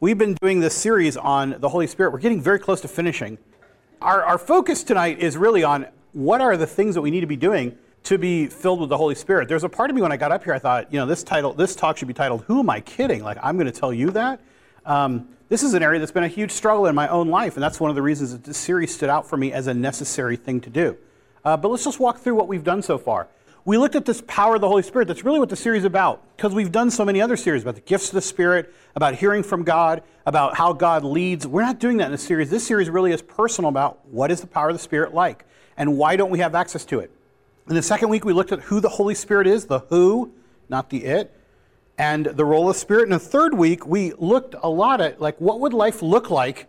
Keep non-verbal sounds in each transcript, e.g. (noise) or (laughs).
We've been doing this series on the Holy Spirit. We're getting very close to finishing. Our, our focus tonight is really on what are the things that we need to be doing to be filled with the Holy Spirit. There's a part of me when I got up here, I thought, you know, this title, this talk should be titled "Who Am I Kidding?" Like I'm going to tell you that. Um, this is an area that's been a huge struggle in my own life, and that's one of the reasons that this series stood out for me as a necessary thing to do. Uh, but let's just walk through what we've done so far. We looked at this power of the Holy Spirit. That's really what the series is about, because we've done so many other series about the gifts of the Spirit, about hearing from God, about how God leads. We're not doing that in this series. This series really is personal about what is the power of the Spirit like, and why don't we have access to it. In the second week, we looked at who the Holy Spirit is, the who, not the it, and the role of Spirit. In the third week, we looked a lot at like what would life look like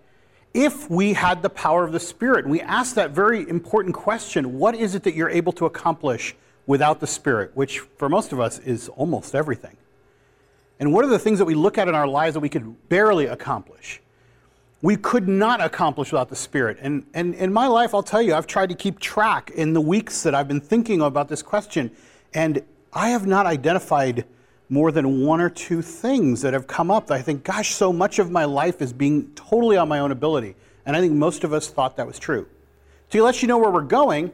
if we had the power of the Spirit. And we asked that very important question what is it that you're able to accomplish without the Spirit, which for most of us is almost everything? And what are the things that we look at in our lives that we could barely accomplish? we could not accomplish without the Spirit. And, and in my life, I'll tell you, I've tried to keep track in the weeks that I've been thinking about this question, and I have not identified more than one or two things that have come up that I think, gosh, so much of my life is being totally on my own ability. And I think most of us thought that was true. To let you know where we're going,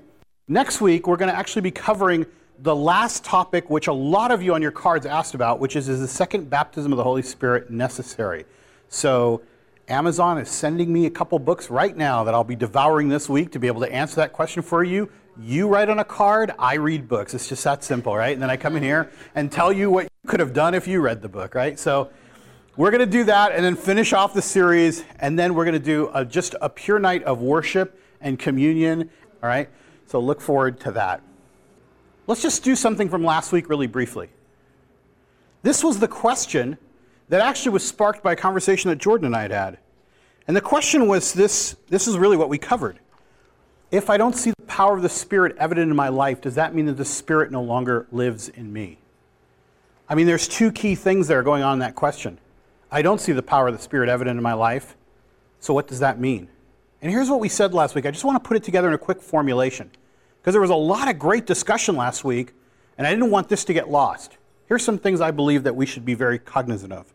next week we're going to actually be covering the last topic, which a lot of you on your cards asked about, which is is the second baptism of the Holy Spirit necessary? So Amazon is sending me a couple books right now that I'll be devouring this week to be able to answer that question for you. You write on a card, I read books. It's just that simple, right? And then I come in here and tell you what you could have done if you read the book, right? So we're going to do that and then finish off the series, and then we're going to do a, just a pure night of worship and communion, all right? So look forward to that. Let's just do something from last week really briefly. This was the question that actually was sparked by a conversation that Jordan and I had had. And the question was this this is really what we covered. If I don't see the power of the Spirit evident in my life, does that mean that the Spirit no longer lives in me? I mean, there's two key things that are going on in that question. I don't see the power of the Spirit evident in my life, so what does that mean? And here's what we said last week. I just want to put it together in a quick formulation because there was a lot of great discussion last week, and I didn't want this to get lost. Here's some things I believe that we should be very cognizant of.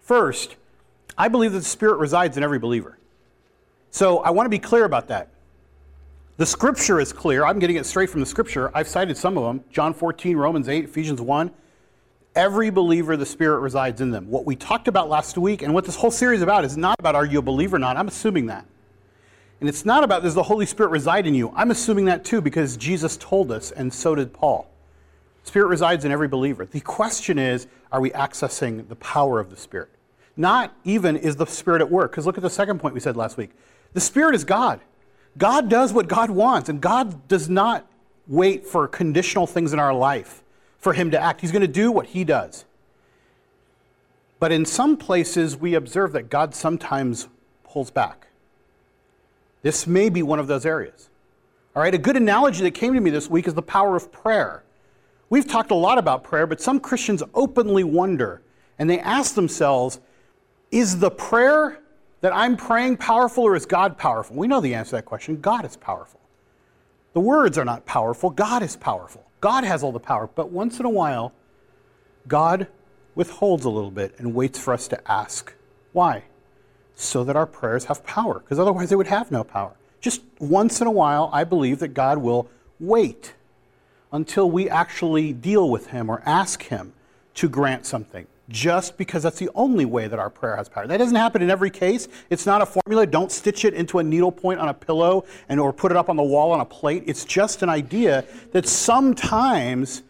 First, I believe that the Spirit resides in every believer. So I want to be clear about that. The scripture is clear. I'm getting it straight from the scripture. I've cited some of them John 14, Romans 8, Ephesians 1. Every believer, the Spirit resides in them. What we talked about last week and what this whole series is about is not about are you a believer or not. I'm assuming that. And it's not about does the Holy Spirit reside in you. I'm assuming that too because Jesus told us, and so did Paul. Spirit resides in every believer. The question is are we accessing the power of the Spirit? Not even is the Spirit at work. Because look at the second point we said last week. The Spirit is God. God does what God wants, and God does not wait for conditional things in our life for Him to act. He's going to do what He does. But in some places, we observe that God sometimes pulls back. This may be one of those areas. All right, a good analogy that came to me this week is the power of prayer. We've talked a lot about prayer, but some Christians openly wonder and they ask themselves, is the prayer that I'm praying powerful or is God powerful? We know the answer to that question. God is powerful. The words are not powerful, God is powerful. God has all the power. But once in a while, God withholds a little bit and waits for us to ask. Why? So that our prayers have power, because otherwise they would have no power. Just once in a while, I believe that God will wait until we actually deal with Him or ask Him to grant something just because that's the only way that our prayer has power. That doesn't happen in every case. It's not a formula. Don't stitch it into a needle point on a pillow and or put it up on the wall on a plate. It's just an idea that sometimes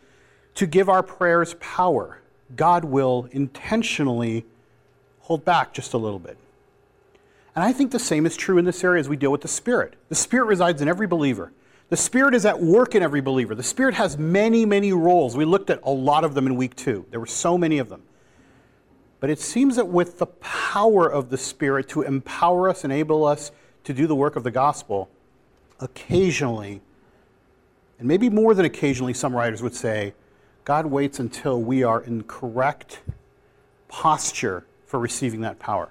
to give our prayers power, God will intentionally hold back just a little bit. And I think the same is true in this area as we deal with the Spirit. The Spirit resides in every believer. The Spirit is at work in every believer. The Spirit has many, many roles. We looked at a lot of them in week two. There were so many of them. But it seems that with the power of the Spirit to empower us, enable us to do the work of the gospel, occasionally, and maybe more than occasionally, some writers would say, God waits until we are in correct posture for receiving that power.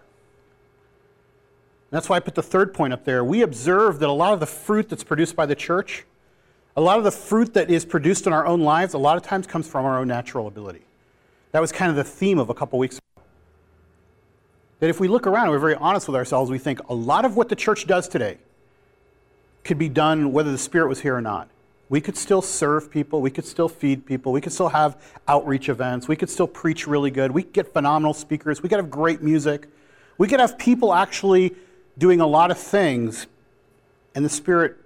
That's why I put the third point up there. We observe that a lot of the fruit that's produced by the church, a lot of the fruit that is produced in our own lives, a lot of times comes from our own natural ability. That was kind of the theme of a couple weeks ago. that if we look around and we're very honest with ourselves, we think a lot of what the church does today could be done whether the Spirit was here or not. We could still serve people, we could still feed people, we could still have outreach events, we could still preach really good, we could get phenomenal speakers, we could have great music, we could have people actually doing a lot of things, and the Spirit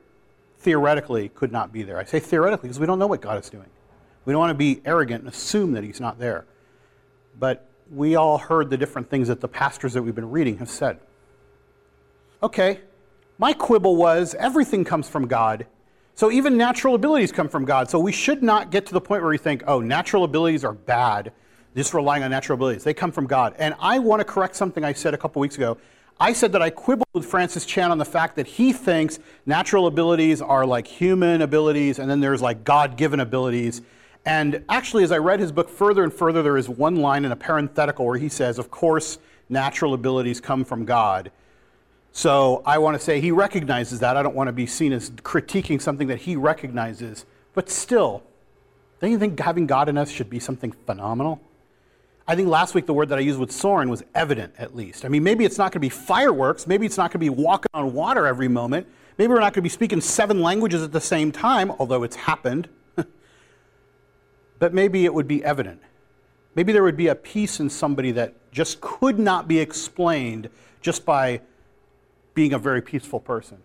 theoretically could not be there. I say theoretically because we don't know what God is doing. We don't want to be arrogant and assume that He's not there. But we all heard the different things that the pastors that we've been reading have said. Okay, my quibble was everything comes from God. So even natural abilities come from God. So we should not get to the point where we think, oh, natural abilities are bad, just relying on natural abilities. They come from God. And I want to correct something I said a couple weeks ago. I said that I quibbled with Francis Chan on the fact that he thinks natural abilities are like human abilities, and then there's like God given abilities. And actually, as I read his book further and further, there is one line in a parenthetical where he says, Of course, natural abilities come from God. So I want to say he recognizes that. I don't want to be seen as critiquing something that he recognizes. But still, don't you think having God in us should be something phenomenal? I think last week the word that I used with Soren was evident, at least. I mean, maybe it's not going to be fireworks. Maybe it's not going to be walking on water every moment. Maybe we're not going to be speaking seven languages at the same time, although it's happened (laughs) but maybe it would be evident. Maybe there would be a peace in somebody that just could not be explained just by being a very peaceful person.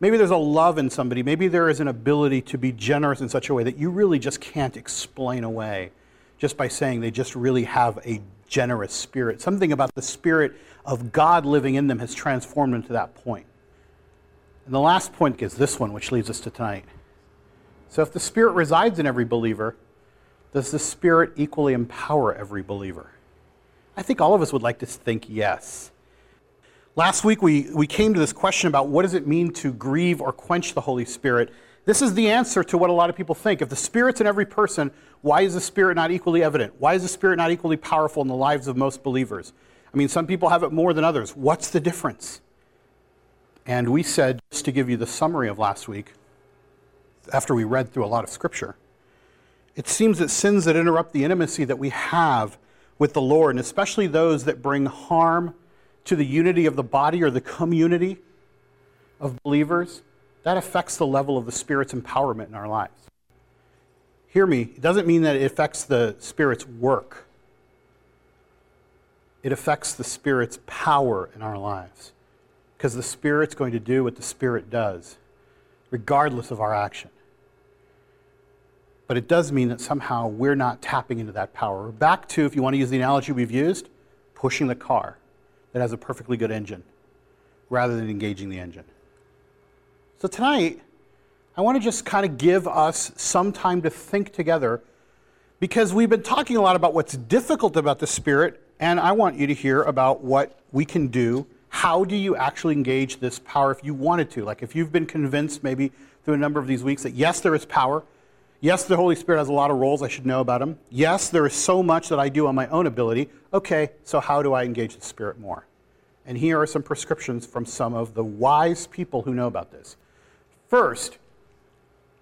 Maybe there's a love in somebody. Maybe there is an ability to be generous in such a way that you really just can't explain away just by saying they just really have a generous spirit. Something about the spirit of God living in them has transformed them to that point. And the last point is this one, which leads us to tonight. So if the spirit resides in every believer, does the Spirit equally empower every believer? I think all of us would like to think yes. Last week, we, we came to this question about what does it mean to grieve or quench the Holy Spirit. This is the answer to what a lot of people think. If the Spirit's in every person, why is the Spirit not equally evident? Why is the Spirit not equally powerful in the lives of most believers? I mean, some people have it more than others. What's the difference? And we said, just to give you the summary of last week, after we read through a lot of Scripture, it seems that sins that interrupt the intimacy that we have with the Lord, and especially those that bring harm to the unity of the body or the community of believers, that affects the level of the Spirit's empowerment in our lives. Hear me, it doesn't mean that it affects the Spirit's work, it affects the Spirit's power in our lives. Because the Spirit's going to do what the Spirit does, regardless of our action but it does mean that somehow we're not tapping into that power. Back to, if you want to use the analogy we've used, pushing the car that has a perfectly good engine rather than engaging the engine. So tonight, I want to just kind of give us some time to think together because we've been talking a lot about what's difficult about the Spirit, and I want you to hear about what we can do. How do you actually engage this power if you wanted to? Like if you've been convinced maybe through a number of these weeks that yes, there is power, Yes, the Holy Spirit has a lot of roles. I should know about him. Yes, there is so much that I do on my own ability. Okay, so how do I engage the Spirit more? And here are some prescriptions from some of the wise people who know about this. First,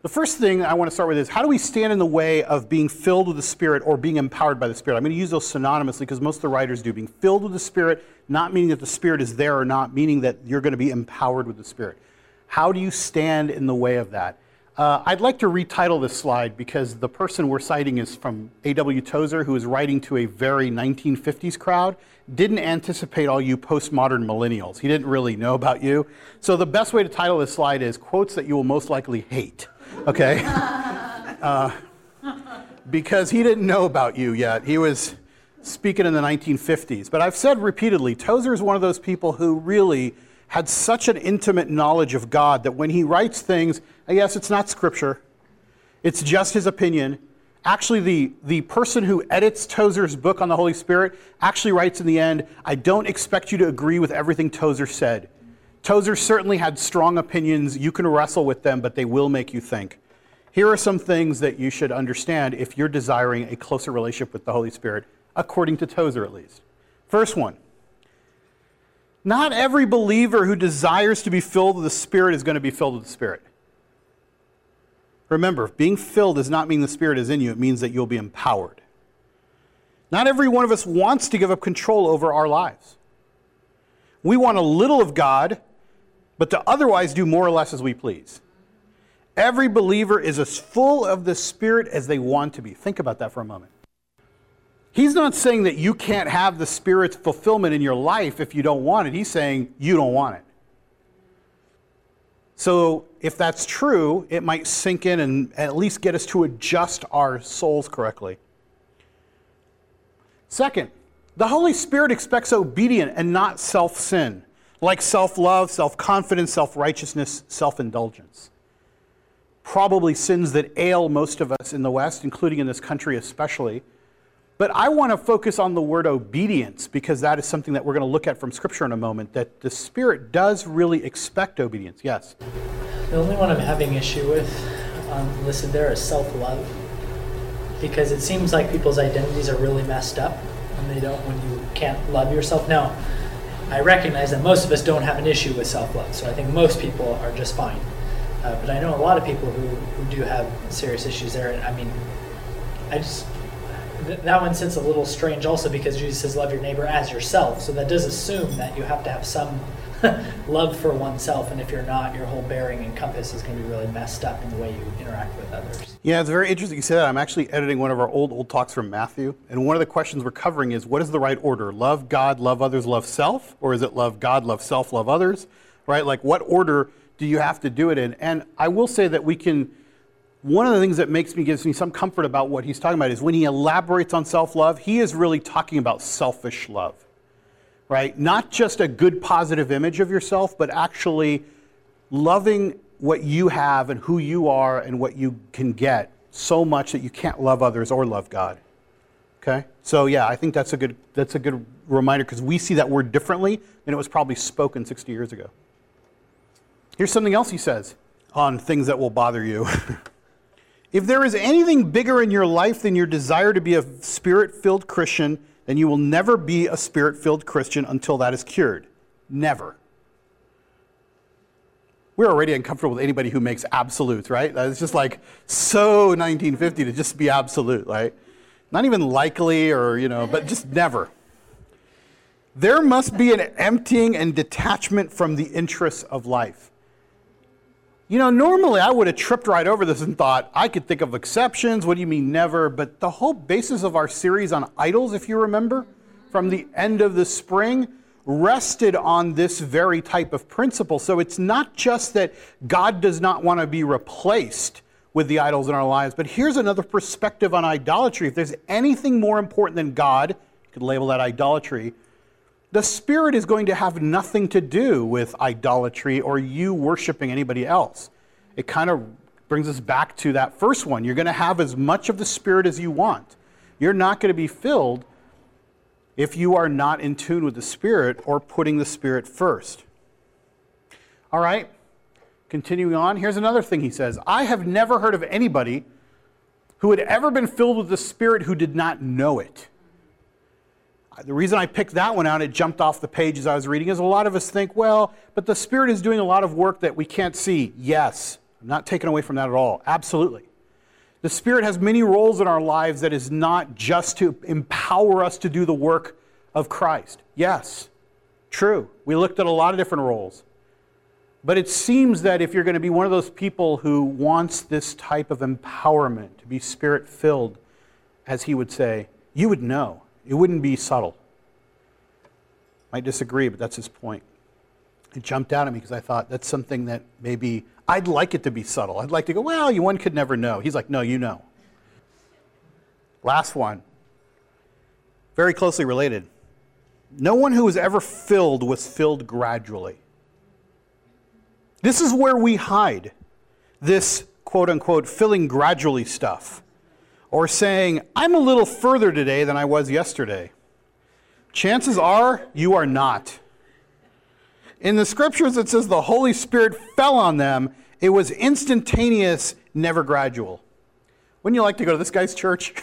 the first thing I want to start with is how do we stand in the way of being filled with the Spirit or being empowered by the Spirit? I'm going to use those synonymously because most of the writers do. Being filled with the Spirit, not meaning that the Spirit is there or not, meaning that you're going to be empowered with the Spirit. How do you stand in the way of that? Uh, I'd like to retitle this slide because the person we're citing is from A.W. Tozer, who is writing to a very 1950s crowd. Didn't anticipate all you postmodern millennials. He didn't really know about you. So the best way to title this slide is Quotes That You Will Most Likely Hate. Okay? (laughs) uh, because he didn't know about you yet. He was speaking in the 1950s. But I've said repeatedly, Tozer is one of those people who really had such an intimate knowledge of God that when he writes things, uh, yes, it's not scripture, it's just his opinion. Actually, the, the person who edits Tozer's book on the Holy Spirit actually writes in the end, I don't expect you to agree with everything Tozer said. Tozer certainly had strong opinions. You can wrestle with them, but they will make you think. Here are some things that you should understand if you're desiring a closer relationship with the Holy Spirit, according to Tozer at least. First one not every believer who desires to be filled with the Spirit is going to be filled with the Spirit. Remember, being filled does not mean the Spirit is in you, it means that you'll be empowered. Not every one of us wants to give up control over our lives. We want a little of God, but to otherwise do more or less as we please. Every believer is as full of the Spirit as they want to be. Think about that for a moment. He's not saying that you can't have the Spirit's fulfillment in your life if you don't want it. He's saying you don't want it. So, if that's true, it might sink in and at least get us to adjust our souls correctly. Second, the Holy Spirit expects obedience and not self sin, like self love, self confidence, self righteousness, self indulgence. Probably sins that ail most of us in the West, including in this country especially. But I want to focus on the word obedience because that is something that we're going to look at from Scripture in a moment. That the Spirit does really expect obedience. Yes? The only one I'm having issue with um, listed there is self love because it seems like people's identities are really messed up when they don't, when you can't love yourself. Now, I recognize that most of us don't have an issue with self love, so I think most people are just fine. Uh, but I know a lot of people who, who do have serious issues there. And I mean, I just that one sits a little strange also because Jesus says, Love your neighbor as yourself. So that does assume that you have to have some (laughs) love for oneself. And if you're not, your whole bearing and compass is going to be really messed up in the way you interact with others. Yeah, it's very interesting you say that. I'm actually editing one of our old, old talks from Matthew. And one of the questions we're covering is what is the right order? Love God, love others, love self? Or is it love God, love self, love others? Right? Like, what order do you have to do it in? And I will say that we can one of the things that makes me gives me some comfort about what he's talking about is when he elaborates on self-love, he is really talking about selfish love. Right? Not just a good positive image of yourself, but actually loving what you have and who you are and what you can get so much that you can't love others or love God. Okay? So yeah, I think that's a good that's a good reminder because we see that word differently than it was probably spoken 60 years ago. Here's something else he says on things that will bother you. (laughs) If there is anything bigger in your life than your desire to be a spirit filled Christian, then you will never be a spirit filled Christian until that is cured. Never. We're already uncomfortable with anybody who makes absolutes, right? It's just like so 1950 to just be absolute, right? Not even likely or, you know, but just never. There must be an emptying and detachment from the interests of life. You know, normally I would have tripped right over this and thought, I could think of exceptions. What do you mean never? But the whole basis of our series on idols, if you remember, from the end of the spring, rested on this very type of principle. So it's not just that God does not want to be replaced with the idols in our lives, but here's another perspective on idolatry. If there's anything more important than God, you could label that idolatry, the Spirit is going to have nothing to do with idolatry or you worshiping anybody else. It kind of brings us back to that first one. You're going to have as much of the Spirit as you want. You're not going to be filled if you are not in tune with the Spirit or putting the Spirit first. All right, continuing on, here's another thing he says I have never heard of anybody who had ever been filled with the Spirit who did not know it. The reason I picked that one out, it jumped off the page as I was reading, is a lot of us think, well, but the Spirit is doing a lot of work that we can't see. Yes, I'm not taken away from that at all. Absolutely. The Spirit has many roles in our lives that is not just to empower us to do the work of Christ. Yes, true. We looked at a lot of different roles. But it seems that if you're going to be one of those people who wants this type of empowerment, to be spirit filled, as he would say, you would know. It wouldn't be subtle. Might disagree, but that's his point. It jumped out at me because I thought that's something that maybe I'd like it to be subtle. I'd like to go, well, you one could never know. He's like, no, you know. Last one. Very closely related. No one who was ever filled was filled gradually. This is where we hide this quote unquote filling gradually stuff or saying, I'm a little further today than I was yesterday. Chances are you are not. In the scriptures, it says the Holy Spirit fell on them. It was instantaneous, never gradual. Wouldn't you like to go to this guy's church?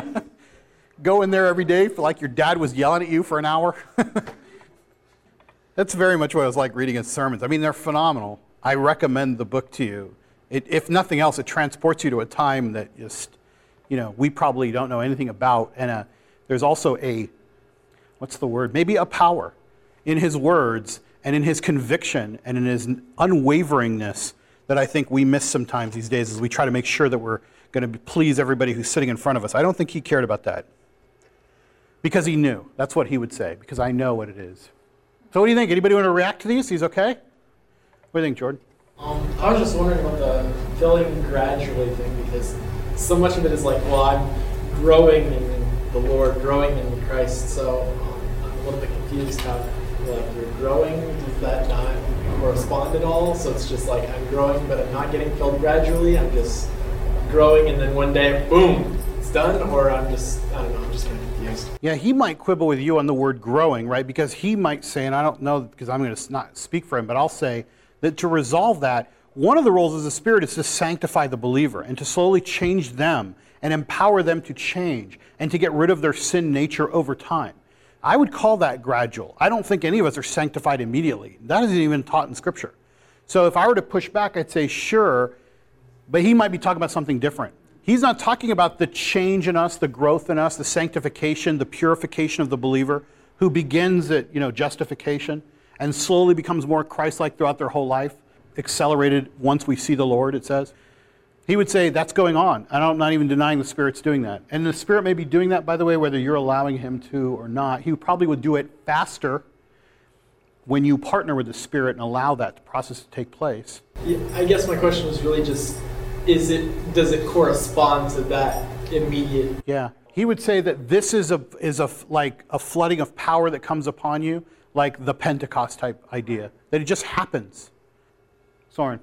(laughs) go in there every day, feel like your dad was yelling at you for an hour? (laughs) That's very much what it was like reading his sermons. I mean, they're phenomenal. I recommend the book to you. It, if nothing else, it transports you to a time that just you know, we probably don't know anything about. And a, uh, there's also a, what's the word? Maybe a power in his words and in his conviction and in his unwaveringness that I think we miss sometimes these days as we try to make sure that we're going to please everybody who's sitting in front of us. I don't think he cared about that. Because he knew. That's what he would say, because I know what it is. So, what do you think? Anybody want to react to these? He's okay? What do you think, Jordan? Um, I was just wondering about the filling gradually thing because so much of it is like, well, I'm growing in the Lord, growing in Christ. So um, I'm a little bit confused how like you're growing. Does that not correspond at all? So it's just like I'm growing, but I'm not getting filled gradually. I'm just growing, and then one day, boom, it's done. Or I'm just, I don't know. I'm just kind of confused. Yeah, he might quibble with you on the word growing, right? Because he might say, and I don't know because I'm going to not speak for him, but I'll say that to resolve that, one of the roles of the Spirit is to sanctify the believer and to slowly change them and empower them to change and to get rid of their sin nature over time. I would call that gradual. I don't think any of us are sanctified immediately. That isn't even taught in Scripture. So if I were to push back, I'd say, sure, but he might be talking about something different. He's not talking about the change in us, the growth in us, the sanctification, the purification of the believer who begins at you know, justification and slowly becomes more Christ like throughout their whole life, accelerated once we see the Lord, it says. He would say that's going on. And I'm not even denying the Spirit's doing that. And the Spirit may be doing that, by the way, whether you're allowing Him to or not. He probably would do it faster when you partner with the Spirit and allow that process to take place. Yeah, I guess my question was really just is it does it correspond to that immediate Yeah. He would say that this is a is a like a flooding of power that comes upon you like the Pentecost type idea, that it just happens. Soren.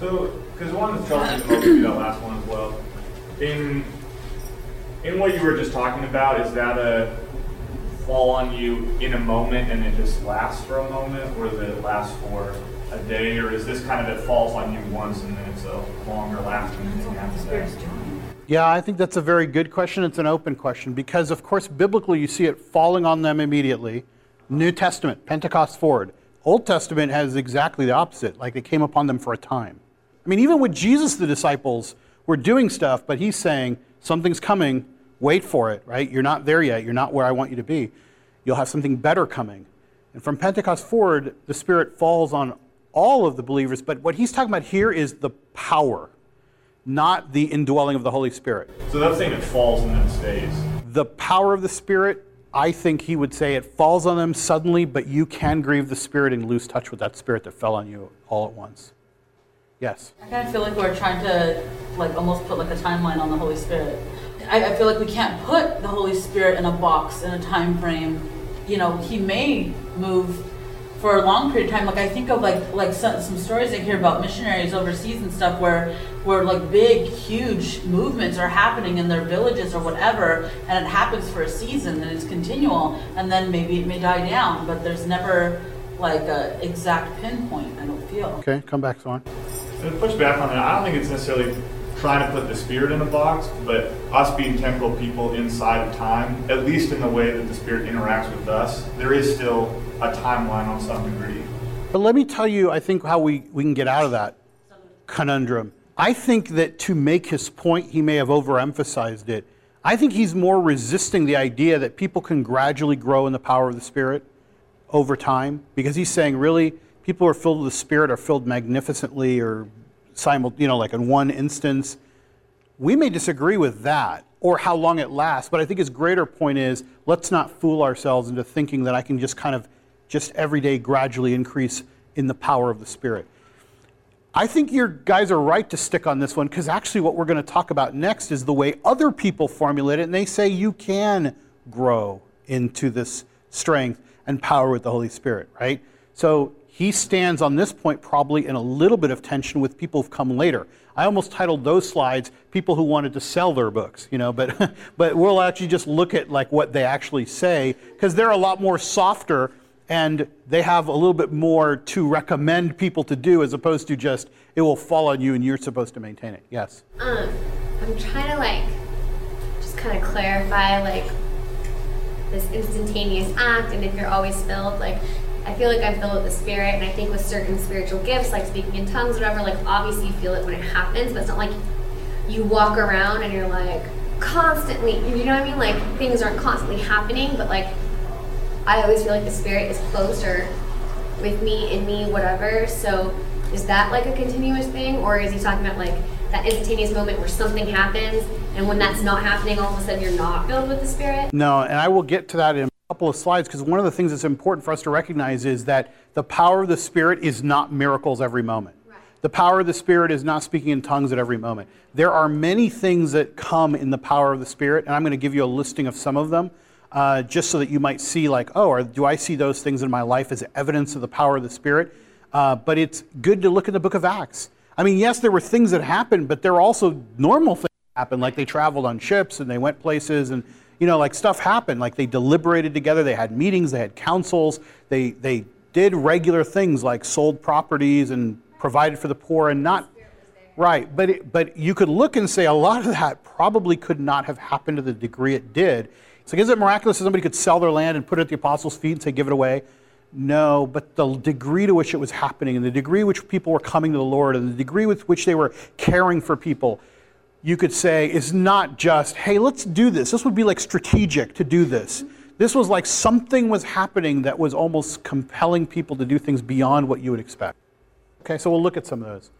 So, because one of the troubles, I'll do that last one as well. In in what you were just talking about, is that a fall on you in a moment and it just lasts for a moment, or does it last for a day, or is this kind of it falls on you once and then it's a longer lasting thing after that? Yeah, I think that's a very good question. It's an open question because, of course, biblically you see it falling on them immediately New Testament, Pentecost forward. Old Testament has exactly the opposite, like it came upon them for a time. I mean, even with Jesus, the disciples were doing stuff, but he's saying, something's coming, wait for it, right? You're not there yet, you're not where I want you to be. You'll have something better coming. And from Pentecost forward, the Spirit falls on all of the believers, but what he's talking about here is the power, not the indwelling of the Holy Spirit. So that's saying it falls and then stays. The power of the Spirit I think he would say it falls on them suddenly, but you can grieve the Spirit and lose touch with that Spirit that fell on you all at once. Yes. I kind of feel like we're trying to like almost put like a timeline on the Holy Spirit. I, I feel like we can't put the Holy Spirit in a box in a time frame. You know, he may move for a long period of time. Like I think of like like some, some stories I hear about missionaries overseas and stuff where where like big huge movements are happening in their villages or whatever, and it happens for a season and it's continual, and then maybe it may die down, but there's never like a exact pinpoint. I don't feel. Okay, come back, Swan. To push back on that, I don't think it's necessarily trying to put the spirit in a box, but us being temporal people inside of time, at least in the way that the spirit interacts with us, there is still a timeline on some degree. But let me tell you, I think how we, we can get out of that conundrum. I think that to make his point, he may have overemphasized it. I think he's more resisting the idea that people can gradually grow in the power of the Spirit over time, because he's saying, really, people who are filled with the Spirit are filled magnificently or simul, you know, like in one instance. We may disagree with that or how long it lasts, but I think his greater point is let's not fool ourselves into thinking that I can just kind of just every day gradually increase in the power of the Spirit. I think your guys are right to stick on this one because actually, what we're going to talk about next is the way other people formulate it, and they say you can grow into this strength and power with the Holy Spirit, right? So he stands on this point probably in a little bit of tension with people who've come later. I almost titled those slides "People Who Wanted to Sell Their Books," you know, but (laughs) but we'll actually just look at like what they actually say because they're a lot more softer and they have a little bit more to recommend people to do as opposed to just it will fall on you and you're supposed to maintain it. Yes. Um, I'm trying to like just kind of clarify like this instantaneous act and if you're always filled like I feel like I'm filled with the spirit and I think with certain spiritual gifts like speaking in tongues or whatever like obviously you feel it when it happens but it's not like you walk around and you're like constantly you know what I mean like things aren't constantly happening but like I always feel like the spirit is closer with me, in me, whatever. So is that like a continuous thing, or is he talking about like that instantaneous moment where something happens, and when that's not happening, all of a sudden you're not filled with the spirit? No, and I will get to that in a couple of slides because one of the things that's important for us to recognize is that the power of the Spirit is not miracles every moment. The power of the Spirit is not speaking in tongues at every moment. There are many things that come in the power of the Spirit, and I'm going to give you a listing of some of them. Uh, just so that you might see, like, oh, or do I see those things in my life as evidence of the power of the Spirit? Uh, but it's good to look at the book of Acts. I mean, yes, there were things that happened, but there were also normal things that happened, like they traveled on ships and they went places, and you know, like stuff happened. Like they deliberated together, they had meetings, they had councils, they they did regular things like sold properties and provided for the poor, and not right. But it, but you could look and say a lot of that probably could not have happened to the degree it did so is it miraculous that somebody could sell their land and put it at the apostles' feet and say, give it away? No, but the degree to which it was happening and the degree which people were coming to the Lord and the degree with which they were caring for people, you could say is not just, hey, let's do this. This would be like strategic to do this. This was like something was happening that was almost compelling people to do things beyond what you would expect. Okay, so we'll look at some of those.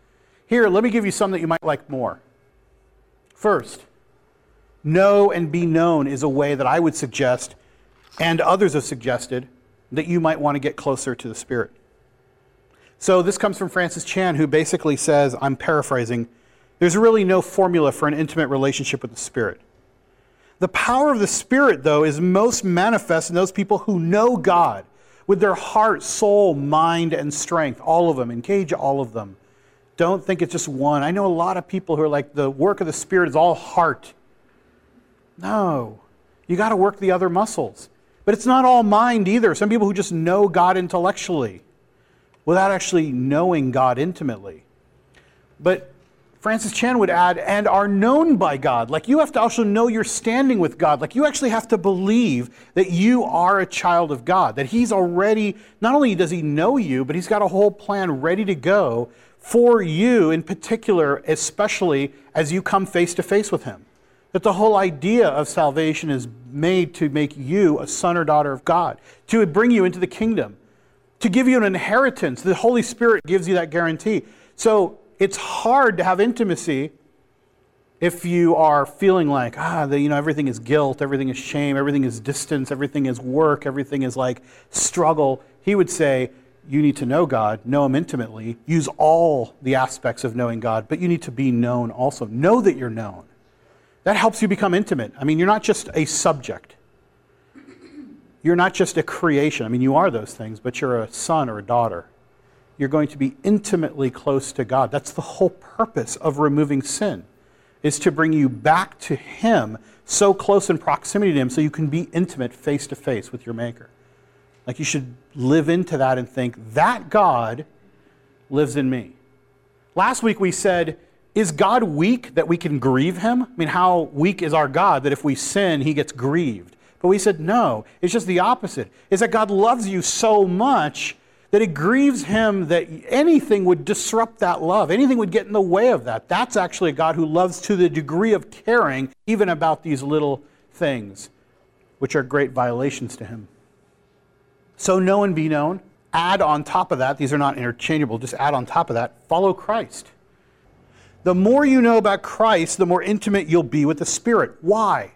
Here, let me give you some that you might like more. First, know and be known is a way that I would suggest, and others have suggested, that you might want to get closer to the Spirit. So this comes from Francis Chan, who basically says, I'm paraphrasing, there's really no formula for an intimate relationship with the Spirit. The power of the Spirit, though, is most manifest in those people who know God with their heart, soul, mind, and strength. All of them. Engage all of them. Don't think it's just one. I know a lot of people who are like, the work of the Spirit is all heart no. You got to work the other muscles. But it's not all mind either. Some people who just know God intellectually without actually knowing God intimately. But Francis Chan would add, and are known by God. Like you have to also know you're standing with God. Like you actually have to believe that you are a child of God, that He's already, not only does He know you, but He's got a whole plan ready to go for you in particular, especially as you come face to face with Him. That the whole idea of salvation is made to make you a son or daughter of God, to bring you into the kingdom, to give you an inheritance. The Holy Spirit gives you that guarantee. So it's hard to have intimacy if you are feeling like, ah, the, you know, everything is guilt, everything is shame, everything is distance, everything is work, everything is like struggle. He would say, you need to know God, know Him intimately, use all the aspects of knowing God, but you need to be known also. Know that you're known. That helps you become intimate. I mean, you're not just a subject. You're not just a creation. I mean, you are those things, but you're a son or a daughter. You're going to be intimately close to God. That's the whole purpose of removing sin, is to bring you back to Him, so close in proximity to Him, so you can be intimate face to face with your Maker. Like you should live into that and think, that God lives in me. Last week we said, is God weak that we can grieve him? I mean, how weak is our God that if we sin, he gets grieved? But we said, no, it's just the opposite. Is that God loves you so much that it grieves him that anything would disrupt that love, anything would get in the way of that. That's actually a God who loves to the degree of caring even about these little things, which are great violations to him. So know and be known. Add on top of that, these are not interchangeable, just add on top of that, follow Christ. The more you know about Christ, the more intimate you'll be with the Spirit. Why?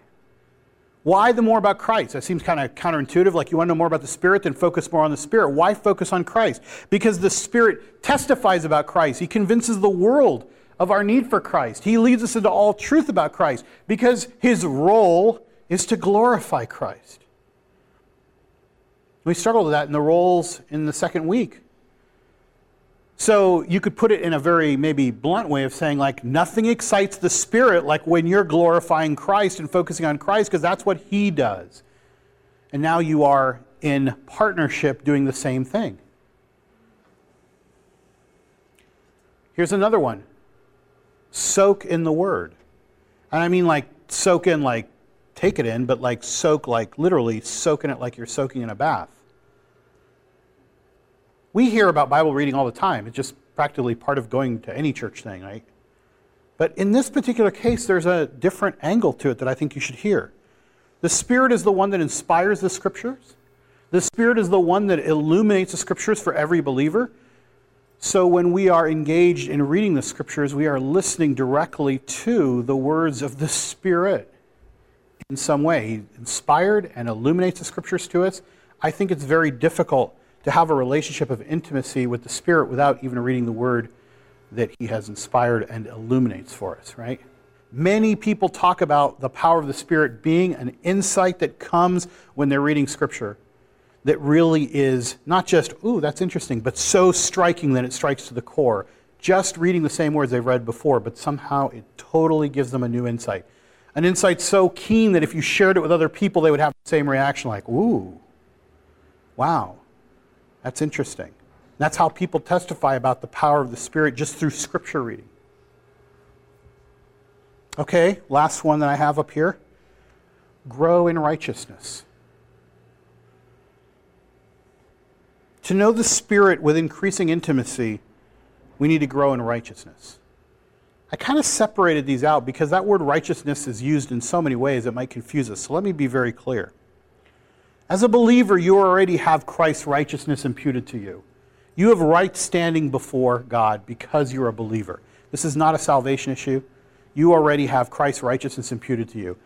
Why the more about Christ? That seems kind of counterintuitive. Like you want to know more about the Spirit, then focus more on the Spirit. Why focus on Christ? Because the Spirit testifies about Christ. He convinces the world of our need for Christ. He leads us into all truth about Christ because his role is to glorify Christ. We struggled with that in the roles in the second week. So you could put it in a very maybe blunt way of saying, like, nothing excites the Spirit like when you're glorifying Christ and focusing on Christ, because that's what He does. And now you are in partnership doing the same thing. Here's another one soak in the Word. And I mean, like, soak in, like, take it in, but like, soak, like, literally soak in it like you're soaking in a bath. We hear about Bible reading all the time. It's just practically part of going to any church thing, right? But in this particular case, there's a different angle to it that I think you should hear. The Spirit is the one that inspires the Scriptures. The Spirit is the one that illuminates the Scriptures for every believer. So when we are engaged in reading the Scriptures, we are listening directly to the words of the Spirit in some way. He inspired and illuminates the Scriptures to us. I think it's very difficult to have a relationship of intimacy with the Spirit without even reading the Word that He has inspired and illuminates for us, right? Many people talk about the power of the Spirit being an insight that comes when they're reading Scripture that really is not just, ooh, that's interesting, but so striking that it strikes to the core. Just reading the same words they've read before, but somehow it totally gives them a new insight. An insight so keen that if you shared it with other people, they would have the same reaction like, ooh, wow, that's interesting. That's how people testify about the power of the Spirit just through scripture reading. Okay, last one that I have up here grow in righteousness. To know the Spirit with increasing intimacy, we need to grow in righteousness. I kind of separated these out because that word righteousness is used in so many ways it might confuse us. So let me be very clear. As a believer, you already have Christ's righteousness imputed to you. You have right standing before God because you're a believer. This is not a salvation issue. You already have Christ's righteousness imputed to you.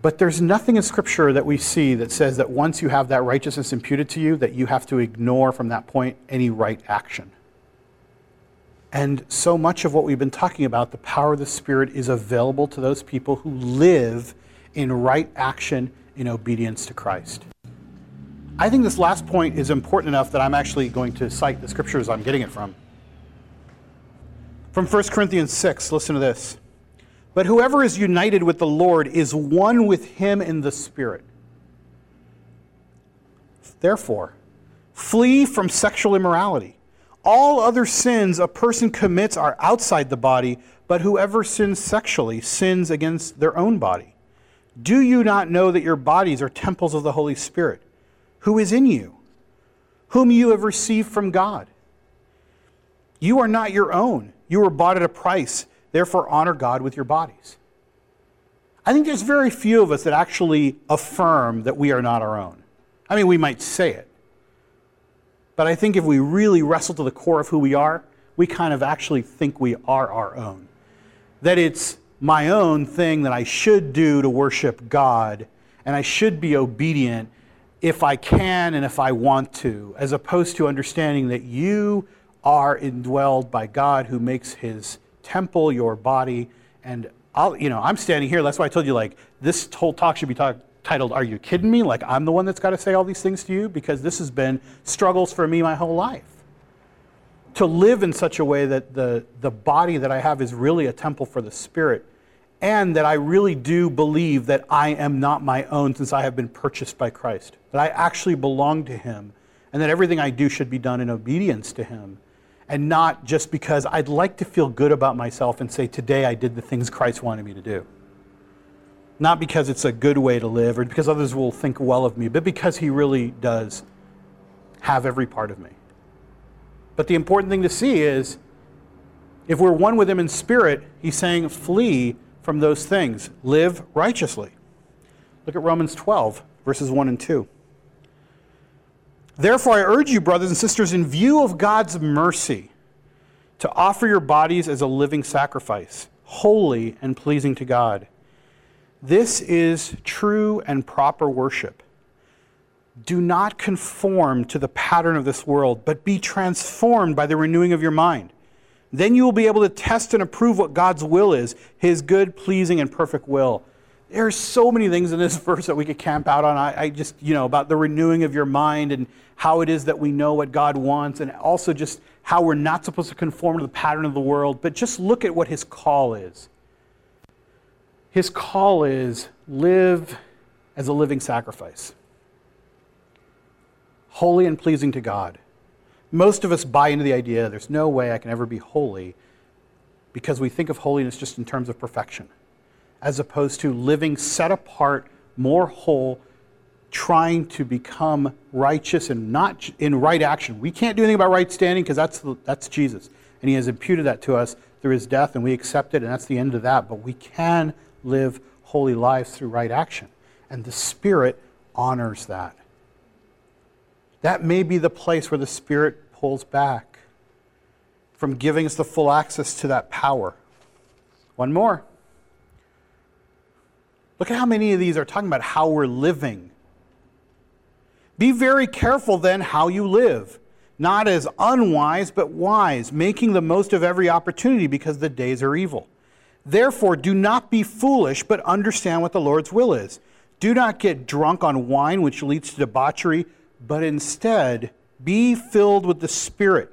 But there's nothing in Scripture that we see that says that once you have that righteousness imputed to you, that you have to ignore from that point any right action. And so much of what we've been talking about, the power of the Spirit, is available to those people who live in right action in obedience to Christ. I think this last point is important enough that I'm actually going to cite the scriptures I'm getting it from. From 1 Corinthians 6, listen to this. But whoever is united with the Lord is one with him in the Spirit. Therefore, flee from sexual immorality. All other sins a person commits are outside the body, but whoever sins sexually sins against their own body. Do you not know that your bodies are temples of the Holy Spirit, who is in you, whom you have received from God? You are not your own. You were bought at a price. Therefore, honor God with your bodies. I think there's very few of us that actually affirm that we are not our own. I mean, we might say it. But I think if we really wrestle to the core of who we are, we kind of actually think we are our own. That it's my own thing that I should do to worship God, and I should be obedient if I can and if I want to, as opposed to understanding that you are indwelled by God who makes his temple, your body. And I'll, you know, I'm standing here. That's why I told you, like, this whole talk should be talk, titled, Are You Kidding Me? Like, I'm the one that's got to say all these things to you because this has been struggles for me my whole life. To live in such a way that the, the body that I have is really a temple for the Spirit, and that I really do believe that I am not my own since I have been purchased by Christ, that I actually belong to Him, and that everything I do should be done in obedience to Him and not just because I'd like to feel good about myself and say, today I did the things Christ wanted me to do. Not because it's a good way to live or because others will think well of me, but because He really does have every part of me. But the important thing to see is if we're one with Him in spirit, He's saying, flee from those things, live righteously. Look at Romans 12, verses 1 and 2. Therefore, I urge you, brothers and sisters, in view of God's mercy, to offer your bodies as a living sacrifice, holy and pleasing to God. This is true and proper worship. Do not conform to the pattern of this world, but be transformed by the renewing of your mind. Then you will be able to test and approve what God's will is, his good, pleasing, and perfect will. There are so many things in this (laughs) verse that we could camp out on. I, I, just, you know, about the renewing of your mind and how it is that we know what God wants, and also just how we're not supposed to conform to the pattern of the world. But just look at what his call is. His call is live as a living sacrifice, holy and pleasing to God. Most of us buy into the idea there's no way I can ever be holy because we think of holiness just in terms of perfection as opposed to living set apart, more whole, trying to become righteous and not in right action. We can't do anything about right standing because that's, that's Jesus. And he has imputed that to us through his death, and we accept it, and that's the end of that. But we can live holy lives through right action. And the Spirit honors that. That may be the place where the Spirit pulls back from giving us the full access to that power. One more. Look at how many of these are talking about how we're living. Be very careful then how you live, not as unwise, but wise, making the most of every opportunity because the days are evil. Therefore, do not be foolish, but understand what the Lord's will is. Do not get drunk on wine, which leads to debauchery, but instead be filled with the Spirit,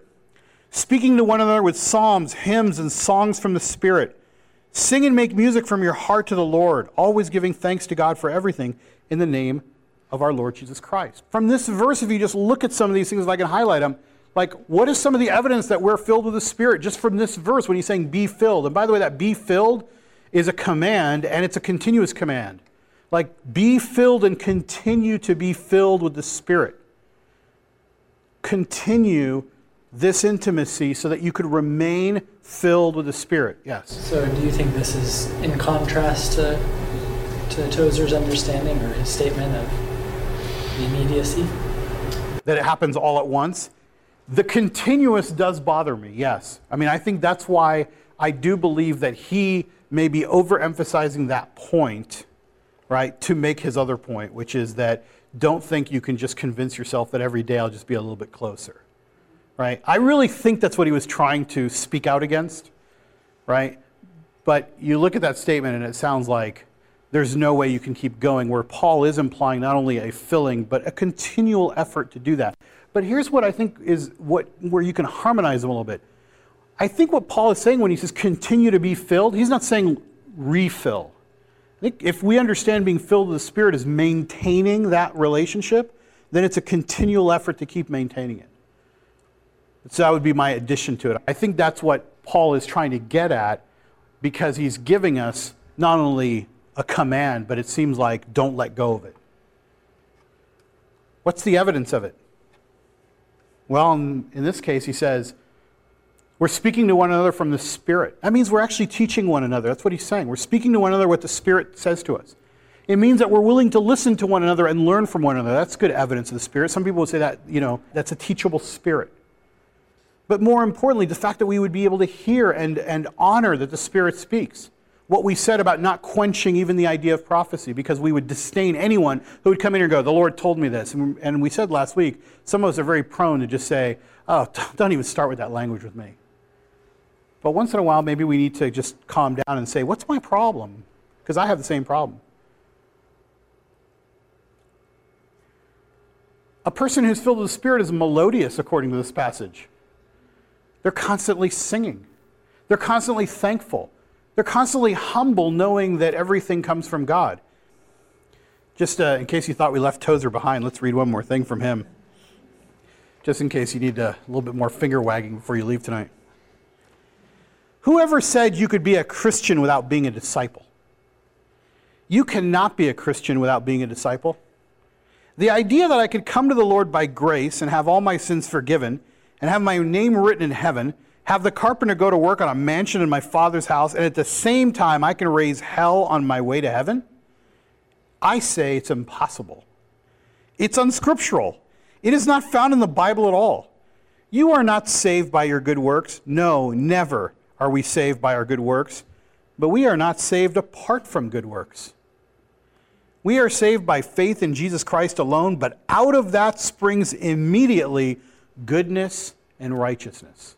speaking to one another with psalms, hymns, and songs from the Spirit. Sing and make music from your heart to the Lord, always giving thanks to God for everything in the name of our Lord Jesus Christ. From this verse, if you just look at some of these things, I can highlight them. Like, what is some of the evidence that we're filled with the Spirit just from this verse when he's saying be filled? And by the way, that be filled is a command and it's a continuous command. Like, be filled and continue to be filled with the Spirit. Continue this intimacy so that you could remain filled with the Spirit. Yes. So, do you think this is in contrast to, to Tozer's understanding or his statement of the immediacy? That it happens all at once? The continuous does bother me, yes. I mean, I think that's why I do believe that he may be overemphasizing that point, right, to make his other point, which is that don't think you can just convince yourself that every day I'll just be a little bit closer, right? I really think that's what he was trying to speak out against, right? But you look at that statement and it sounds like there's no way you can keep going, where Paul is implying not only a filling, but a continual effort to do that. But here's what I think is what where you can harmonize them a little bit. I think what Paul is saying when he says continue to be filled, he's not saying refill. Think if we understand being filled with the Spirit is maintaining that relationship, then it's a continual effort to keep maintaining it. So that would be my addition to it. I think that's what Paul is trying to get at because he's giving us not only a command, but it seems like don't let go of it. What's the evidence of it? Well, in this case, he says, we're speaking to one another from the Spirit. That means we're actually teaching one another. That's what he's saying. We're speaking to one another what the Spirit says to us. It means that we're willing to listen to one another and learn from one another. That's good evidence of the Spirit. Some people would say that, you know, that's a teachable spirit. But more importantly, the fact that we would be able to hear and, and honor that the Spirit speaks what we said about not quenching even the idea of prophecy because we would disdain anyone who would come in and go, The Lord told me this. And, and we said last week, some of us are very prone to just say, Oh, (laughs) don't even start with that language with me. But once in a while, maybe we need to just calm down and say, What's my problem? Because I have the same problem. A person who's filled with the Spirit is melodious, according to this passage. They're constantly singing, they're constantly thankful. They're constantly humble, knowing that everything comes from God. Just uh, in case you thought we left Tozer behind, let's read one more thing from him. Just in case you need a little bit more finger wagging before you leave tonight. Whoever said you could be a Christian without being a disciple? You cannot be a Christian without being a disciple. The idea that I could come to the Lord by grace and have all my sins forgiven and have my name written in heaven have the carpenter go to work on a mansion in my father's house, and at the same time I can raise hell on my way to heaven? I say it's impossible. It's unscriptural. It is not found in the Bible at all. You are not saved by your good works. No, never are we saved by our good works. But we are not saved apart from good works. We are saved by faith in Jesus Christ alone, but out of that springs immediately goodness and righteousness.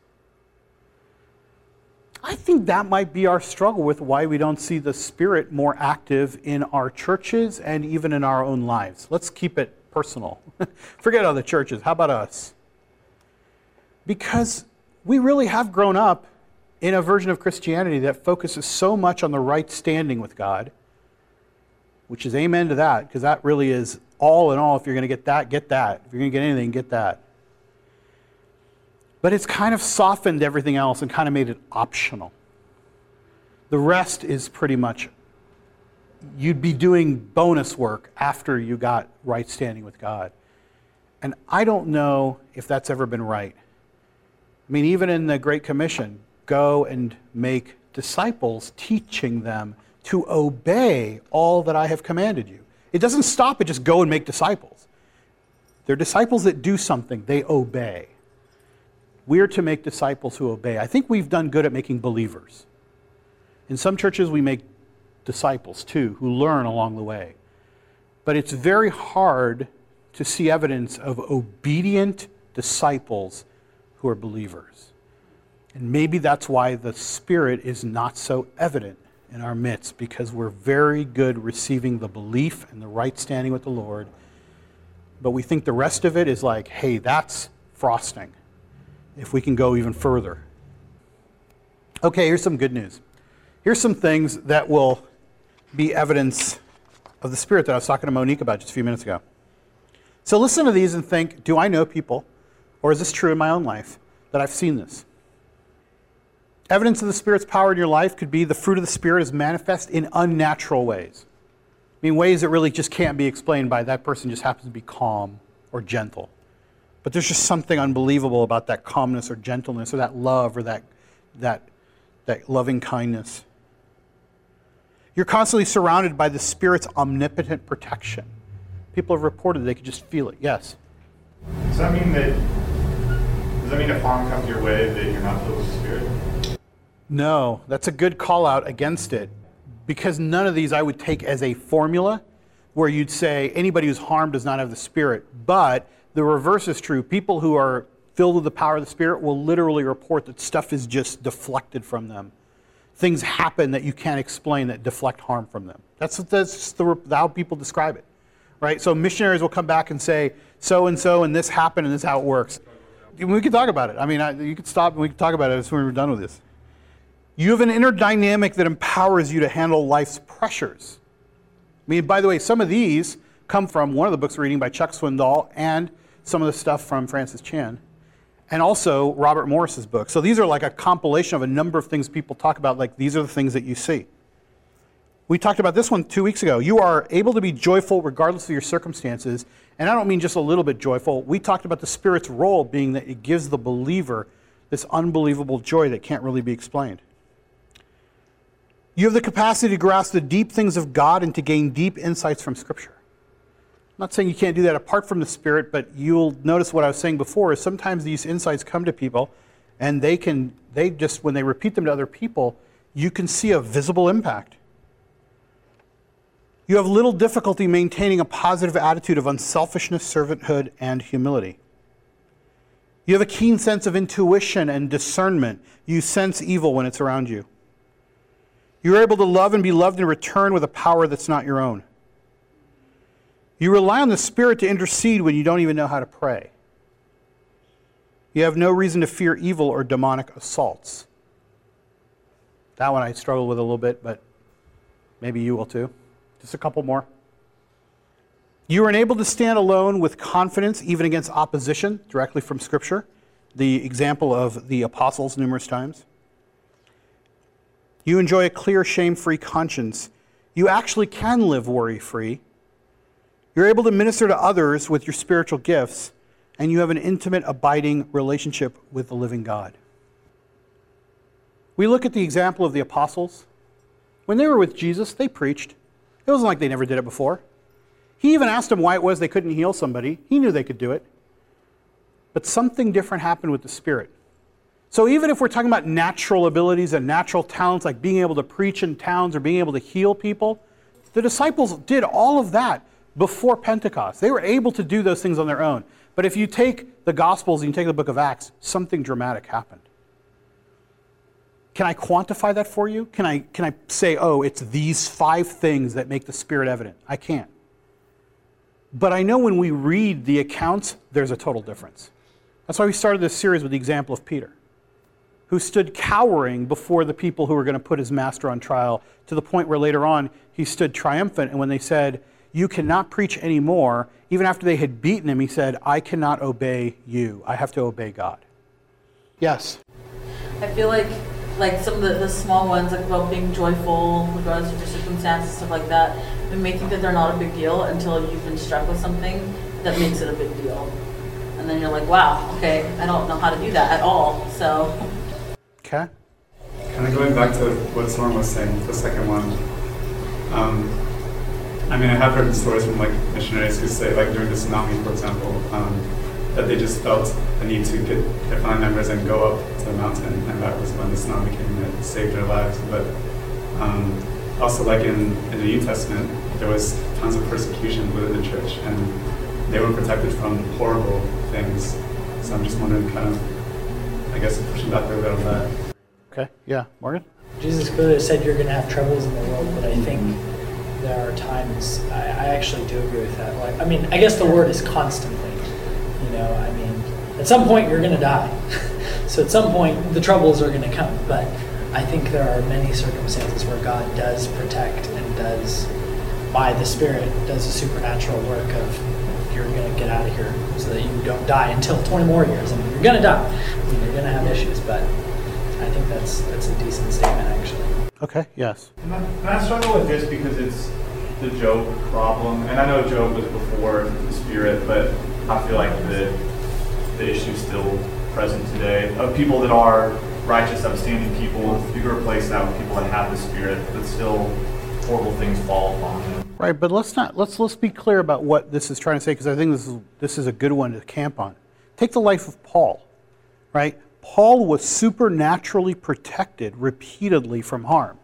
I think that might be our struggle with why we don't see the Spirit more active in our churches and even in our own lives. Let's keep it personal. (laughs) Forget other churches. How about us? Because we really have grown up in a version of Christianity that focuses so much on the right standing with God, which is amen to that, because that really is all in all. If you're going to get that, get that. If you're going to get anything, get that. But it's kind of softened everything else and kind of made it optional. The rest is pretty much, you'd be doing bonus work after you got right standing with God. And I don't know if that's ever been right. I mean, even in the Great Commission, go and make disciples, teaching them to obey all that I have commanded you. It doesn't stop at just go and make disciples. They're disciples that do something, they obey. We are to make disciples who obey. I think we've done good at making believers. In some churches, we make disciples too, who learn along the way. But it's very hard to see evidence of obedient disciples who are believers. And maybe that's why the Spirit is not so evident in our midst, because we're very good receiving the belief and the right standing with the Lord. But we think the rest of it is like, hey, that's frosting if we can go even further. Okay, here's some good news. Here's some things that will be evidence of the Spirit that I was talking to Monique about just a few minutes ago. So listen to these and think do I know people, or is this true in my own life, that I've seen this? Evidence of the Spirit's power in your life could be the fruit of the Spirit is manifest in unnatural ways. I mean, ways that really just can't be explained by that person just happens to be calm or gentle. But there's just something unbelievable about that calmness or gentleness or that love or that, that, that loving kindness. You're constantly surrounded by the Spirit's omnipotent protection. People have reported they could just feel it. Yes? Does that mean that, does that mean if harm comes your way that you're not filled with the Spirit? No, that's a good call out against it because none of these I would take as a formula where you'd say anybody who's harmed does not have the Spirit. But the reverse is true. People who are filled with the power of the Spirit will literally report that stuff is just deflected from them. Things happen that you can't explain that deflect harm from them. That's, that's the, how people describe it, right? So missionaries will come back and say, so and so, and this happened, and this is how it works. We can talk about it. I mean, I, you could stop and we can talk about it as soon as we're done with this. You have an inner dynamic that empowers you to handle life's pressures. I mean, by the way, some of these come from one of the books we're reading by Chuck Swindoll and some of the stuff from Francis Chan, and also Robert Morris's book. So these are like a compilation of a number of things people talk about, like these are the things that you see. We talked about this one two weeks ago. You are able to be joyful regardless of your circumstances. And I don't mean just a little bit joyful. We talked about the Spirit's role being that it gives the believer this unbelievable joy that can't really be explained. You have the capacity to grasp the deep things of God and to gain deep insights from Scripture. I'm not saying you can't do that apart from the Spirit, but you'll notice what I was saying before is sometimes these insights come to people and they can, they just, when they repeat them to other people, you can see a visible impact. You have little difficulty maintaining a positive attitude of unselfishness, servanthood, and humility. You have a keen sense of intuition and discernment. You sense evil when it's around you. You're able to love and be loved in return with a power that's not your own. You rely on the Spirit to intercede when you don't even know how to pray. You have no reason to fear evil or demonic assaults. That one I struggle with a little bit, but maybe you will too. Just a couple more. You are enabled to stand alone with confidence, even against opposition, directly from Scripture. The example of the apostles numerous times. You enjoy a clear, shame free conscience. You actually can live worry free you're able to minister to others with your spiritual gifts, and you have an intimate, abiding relationship with the living God. We look at the example of the apostles. When they were with Jesus, they preached. It wasn't like they never did it before. He even asked them why it was they couldn't heal somebody. He knew they could do it. But something different happened with the Spirit. So even if we're talking about natural abilities and natural talents, like being able to preach in towns or being able to heal people, the disciples did all of that before Pentecost. They were able to do those things on their own. But if you take the Gospels and you take the book of Acts, something dramatic happened. Can I quantify that for you? Can I, can I say, oh, it's these five things that make the Spirit evident? I can't. But I know when we read the accounts, there's a total difference. That's why we started this series with the example of Peter, who stood cowering before the people who were going to put his master on trial to the point where later on he stood triumphant. And when they said, you cannot preach anymore. Even after they had beaten him, he said, I cannot obey you. I have to obey God. Yes? I feel like like some of the, the small ones, like about being joyful regardless of your circumstances, stuff like that, we may think that they're not a big deal until you've been struck with something that makes it a big deal. And then you're like, wow, okay, I don't know how to do that at all. So. (laughs) Okay. Kind of going back to what Soren was saying, the second one. Um, I mean, I have heard stories from like missionaries who say, like during the tsunami, for example, um, that they just felt a need to get their family members and go up to the mountain, and that was when the tsunami came and saved their lives. But um, also, like in, in the New Testament, there was tons of persecution within the church, and they were protected from horrible things. So I'm just wondering, kind of, I guess, pushing back a little bit on that. Okay, yeah, Morgan? Jesus clearly said you're going to have troubles in the world, but I think there are times I, I actually do agree with that. Like, I mean, I guess the word is constantly. You know, I mean, at some point you're going to die, (laughs) so at some point the troubles are going to come. But I think there are many circumstances where God does protect and does, by the Spirit, does a supernatural work of you're going to get out of here so that you don't die until 20 more years. I mean, you're going to die. I mean, you're going to have issues, but I think that's that's a decent statement actually. Okay, yes. And I, and I struggle with this because it's the Job problem, and I know Job was before the Spirit, but I feel like the the issue is still present today of people that are righteous, upstanding people. You can replace that with people that have the Spirit, but still horrible things fall upon them. Right, but let's not let's let's be clear about what this is trying to say because I think this is this is a good one to camp on. Take the life of Paul, right? Paul was supernaturally protected repeatedly from harm.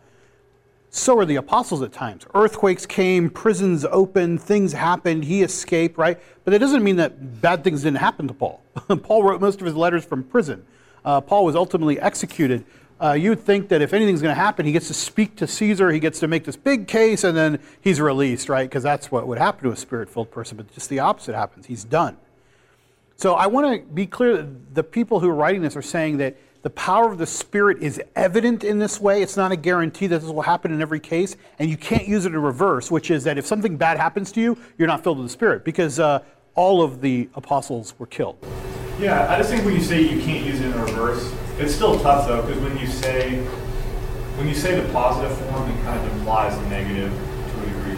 So are the apostles at times. Earthquakes came, prisons opened, things happened, he escaped, right? But that doesn't mean that bad things didn't happen to Paul. (laughs) Paul wrote most of his letters from prison. Uh, Paul was ultimately executed. Uh, you'd think that if anything's going to happen, he gets to speak to Caesar, he gets to make this big case, and then he's released, right? Because that's what would happen to a spirit filled person, but just the opposite happens. He's done. So I want to be clear that the people who are writing this are saying that the power of the Spirit is evident in this way. It's not a guarantee that this will happen in every case, and you can't use it in reverse, which is that if something bad happens to you, you're not filled with the Spirit, because uh, all of the apostles were killed. Yeah, I just think when you say you can't use it in reverse, it's still tough though, because when you say when you say the positive form, it kind of implies the negative to a degree.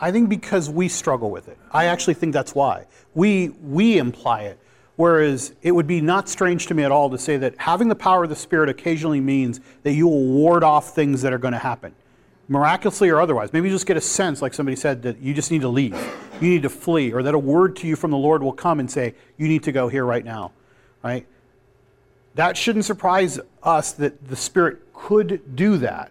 I think because we struggle with it. I actually think that's why. We, we imply it. Whereas it would be not strange to me at all to say that having the power of the Spirit occasionally means that you will ward off things that are going to happen, miraculously or otherwise. Maybe you just get a sense, like somebody said, that you just need to leave, you need to flee, or that a word to you from the Lord will come and say, you need to go here right now, right? That shouldn't surprise us that the Spirit could do that,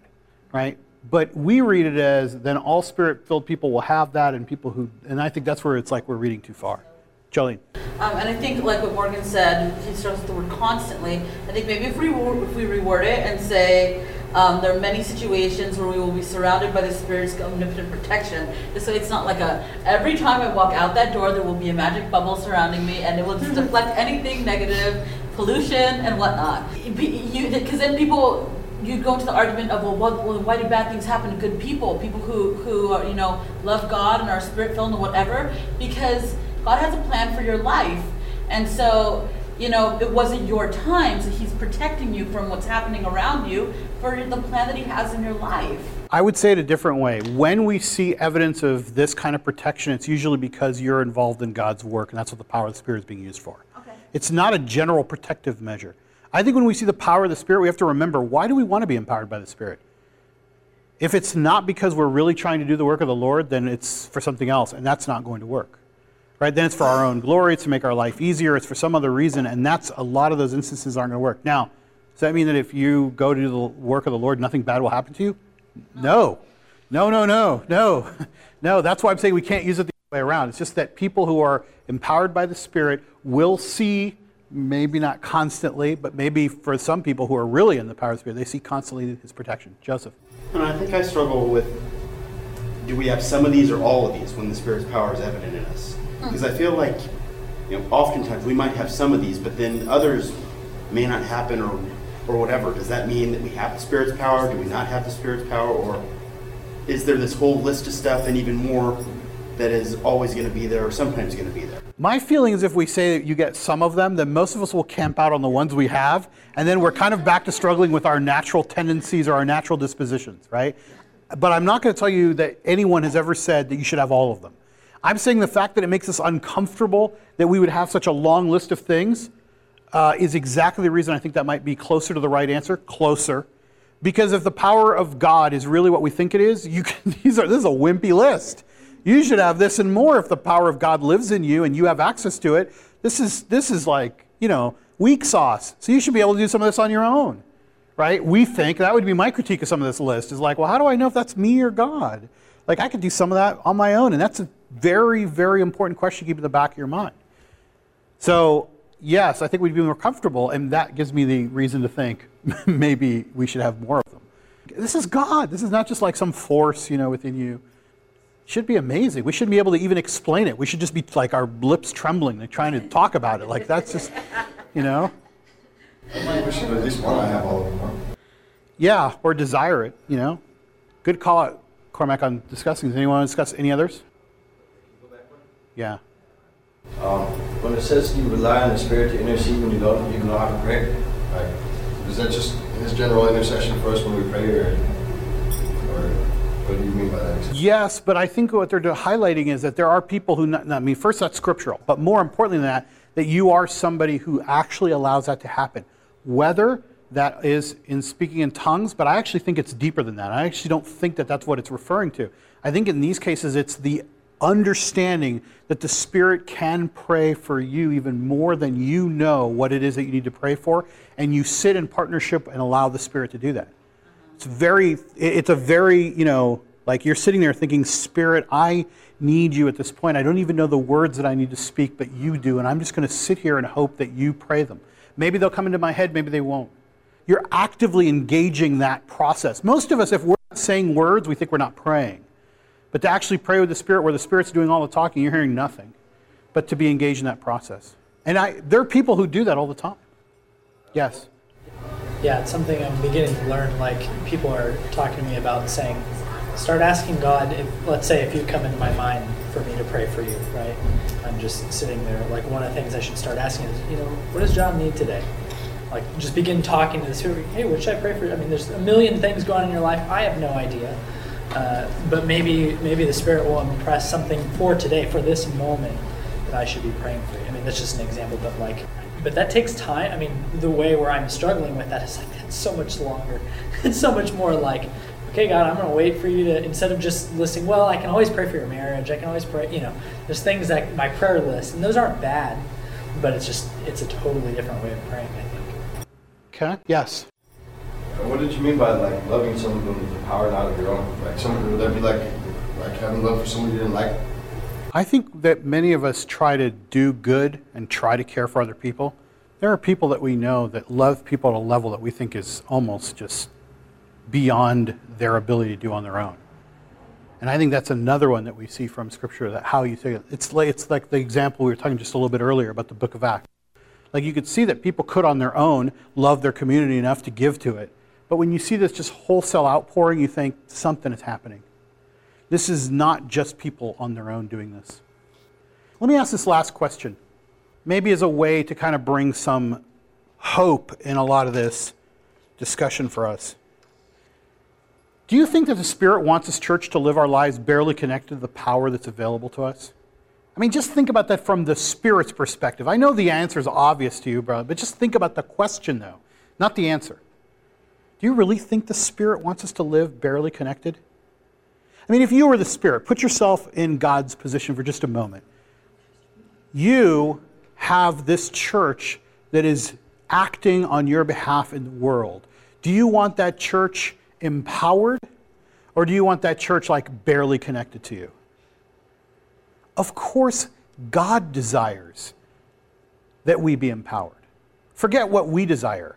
right? But we read it as then all spirit filled people will have that, and people who, and I think that's where it's like we're reading too far. Jolene. Um, and I think, like what Morgan said, he starts with the word constantly. I think maybe if we if we reword it and say um, there are many situations where we will be surrounded by the Spirit's omnipotent protection. So it's not like a every time I walk out that door, there will be a magic bubble surrounding me, and it will just (laughs) deflect anything negative, pollution and whatnot. Because then people you go into the argument of well, what, well, why do bad things happen to good people, people who who are, you know love God and are spirit filled and whatever, because God has a plan for your life, and so you know it wasn't your time, so He's protecting you from what's happening around you for the plan that He has in your life. I would say it a different way. When we see evidence of this kind of protection, it's usually because you're involved in God's work, and that's what the power of the Spirit is being used for. Okay. It's not a general protective measure. I think when we see the power of the Spirit, we have to remember why do we want to be empowered by the Spirit? If it's not because we're really trying to do the work of the Lord, then it's for something else, and that's not going to work. Right? Then it's for our own glory, it's to make our life easier, it's for some other reason, and that's a lot of those instances aren't going to work. Now, does that mean that if you go to the work of the Lord, nothing bad will happen to you? No. No, no, no, no. (laughs) No, that's why I'm saying we can't use it the other way around. It's just that people who are empowered by the Spirit will see, maybe not constantly, but maybe for some people who are really in the power of the Spirit, they see constantly His protection. Joseph. And I think I struggle with do we have some of these or all of these when the Spirit's power is evident in us? Hmm. Because I feel like, you know, oftentimes we might have some of these, but then others may not happen or, or whatever. Does that mean that we have the Spirit's power? Do we not have the Spirit's power? Or is there this whole list of stuff and even more that is always going to be there or sometimes going to be there? My feeling is if we say that you get some of them, then most of us will camp out on the ones we have, and then we're kind of back to struggling with our natural tendencies or our natural dispositions, right? But I'm not going to tell you that anyone has ever said that you should have all of them. I'm saying the fact that it makes us uncomfortable that we would have such a long list of things uh, is exactly the reason I think that might be closer to the right answer, closer. Because if the power of God is really what we think it is, you can, (laughs) these are, this is a wimpy list. You should have this and more if the power of God lives in you and you have access to it. This is, this is like, you know, weak sauce. So you should be able to do some of this on your own, right? We think, that would be my critique of some of this list, is like, well, how do I know if that's me or God? Like, I could do some of that on my own. And that's a very, very important question to keep in the back of your mind. So, yes, I think we'd be more comfortable, and that gives me the reason to think (laughs) maybe we should have more of them. This is God. This is not just like some force, you know, within you. It should be amazing. We shouldn't be able to even explain it. We should just be like our lips trembling, like trying to talk about it. Like that's just, you know. We should at least want to have all of them. Yeah, or desire it. You know. Good call out, Cormac, on discussing. Does anyone want to discuss any others? Yeah. Um, when it says you rely on the Spirit to intercede when you don't even know how to pray, Right. Is that just his general intercession for us when we pray, or, or what do you mean by that? Yes, but I think what they're highlighting is that there are people who, not, not, I mean, first that's scriptural, but more importantly than that, that you are somebody who actually allows that to happen. Whether that is in speaking in tongues, but I actually think it's deeper than that. I actually don't think that that's what it's referring to. I think in these cases it's the understanding that the Spirit can pray for you even more than you know what it is that you need to pray for, and you sit in partnership and allow the Spirit to do that. It's very, it's a very, you know, like you're sitting there thinking, Spirit, I need you at this point. I don't even know the words that I need to speak, but you do, and I'm just going to sit here and hope that you pray them. Maybe they'll come into my head, maybe they won't. You're actively engaging that process. Most of us, if we're not saying words, we think we're not praying. But to actually pray with the Spirit, where the Spirit's doing all the talking, you're hearing nothing. But to be engaged in that process. And I, there are people who do that all the time. Yes. Yeah, it's something I'm beginning to learn. Like people are talking to me about saying, start asking God. If, let's say if you come into my mind for me to pray for you, right? I'm just sitting there. Like one of the things I should start asking is, you know, what does John need today? Like just begin talking to the Spirit. Hey, what should I pray for? I mean, there's a million things going on in your life. I have no idea. Uh, but maybe maybe the Spirit will impress something for today, for this moment, that I should be praying for. I mean, that's just an example, but like, but that takes time. I mean, the way where I'm struggling with that is like that's so much longer. (laughs) it's so much more like, okay, God, I'm to wait for you to instead of just listing. Well, I can always pray for your marriage. I can always pray. You know, there's things that my prayer list, and those aren't bad, but it's just it's a totally different way of praying. I think. Okay. Yes. What did you mean by like loving someone with the power not of your own? Like someone who would that be like like having love for someone you didn't like? I think that many of us try to do good and try to care for other people. There are people that we know that love people at a level that we think is almost just beyond their ability to do on their own. And I think that's another one that we see from Scripture that how you say it. It's like, it's like the example we were talking just a little bit earlier about the book of Acts. Like you could see that people could on their own love their community enough to give to it. But when you see this just wholesale outpouring, you think something is happening. This is not just people on their own doing this. Let me ask this last question, maybe as a way to kind of bring some hope in a lot of this discussion for us. Do you think that the Spirit wants His church to live our lives barely connected to the power that's available to us? I mean, just think about that from the Spirit's perspective. I know the answer is obvious to you, brother, but just think about the question, though, not the answer. Do you really think the Spirit wants us to live barely connected? I mean, if you were the Spirit, put yourself in God's position for just a moment. You have this church that is acting on your behalf in the world. Do you want that church empowered or do you want that church like barely connected to you? Of course, God desires that we be empowered. Forget what we desire.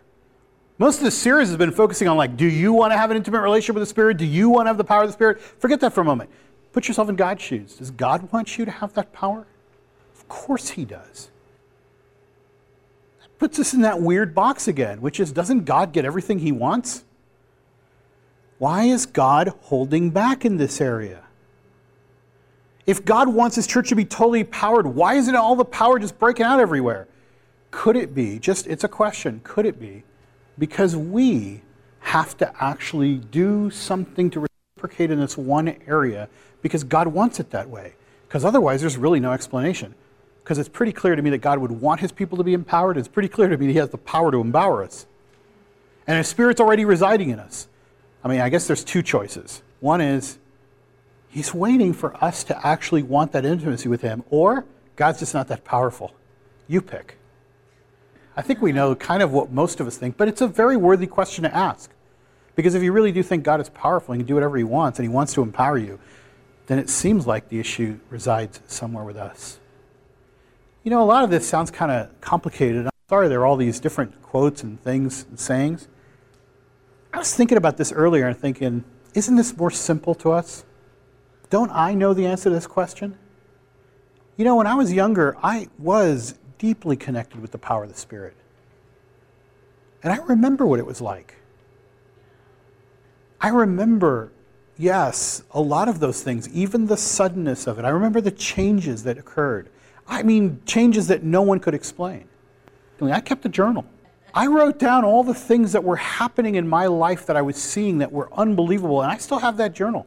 Most of the series has been focusing on like, do you want to have an intimate relationship with the Spirit? Do you want to have the power of the Spirit? Forget that for a moment. Put yourself in God's shoes. Does God want you to have that power? Of course He does. That puts us in that weird box again, which is doesn't God get everything He wants? Why is God holding back in this area? If God wants His church to be totally powered, why isn't all the power just breaking out everywhere? Could it be, just it's a question, could it be because we have to actually do something to reciprocate in this one area because God wants it that way. Because otherwise, there's really no explanation. Because it's pretty clear to me that God would want his people to be empowered. It's pretty clear to me that he has the power to empower us. And his spirit's already residing in us. I mean, I guess there's two choices. One is he's waiting for us to actually want that intimacy with him, or God's just not that powerful. You pick. I think we know kind of what most of us think, but it's a very worthy question to ask. Because if you really do think God is powerful and can do whatever he wants and he wants to empower you, then it seems like the issue resides somewhere with us. You know, a lot of this sounds kind of complicated. I'm sorry there are all these different quotes and things and sayings. I was thinking about this earlier and thinking, isn't this more simple to us? Don't I know the answer to this question? You know, when I was younger, I was deeply connected with the power of the Spirit. And I remember what it was like. I remember, yes, a lot of those things, even the suddenness of it. I remember the changes that occurred. I mean, changes that no one could explain. I, mean, I kept a journal. I wrote down all the things that were happening in my life that I was seeing that were unbelievable, and I still have that journal.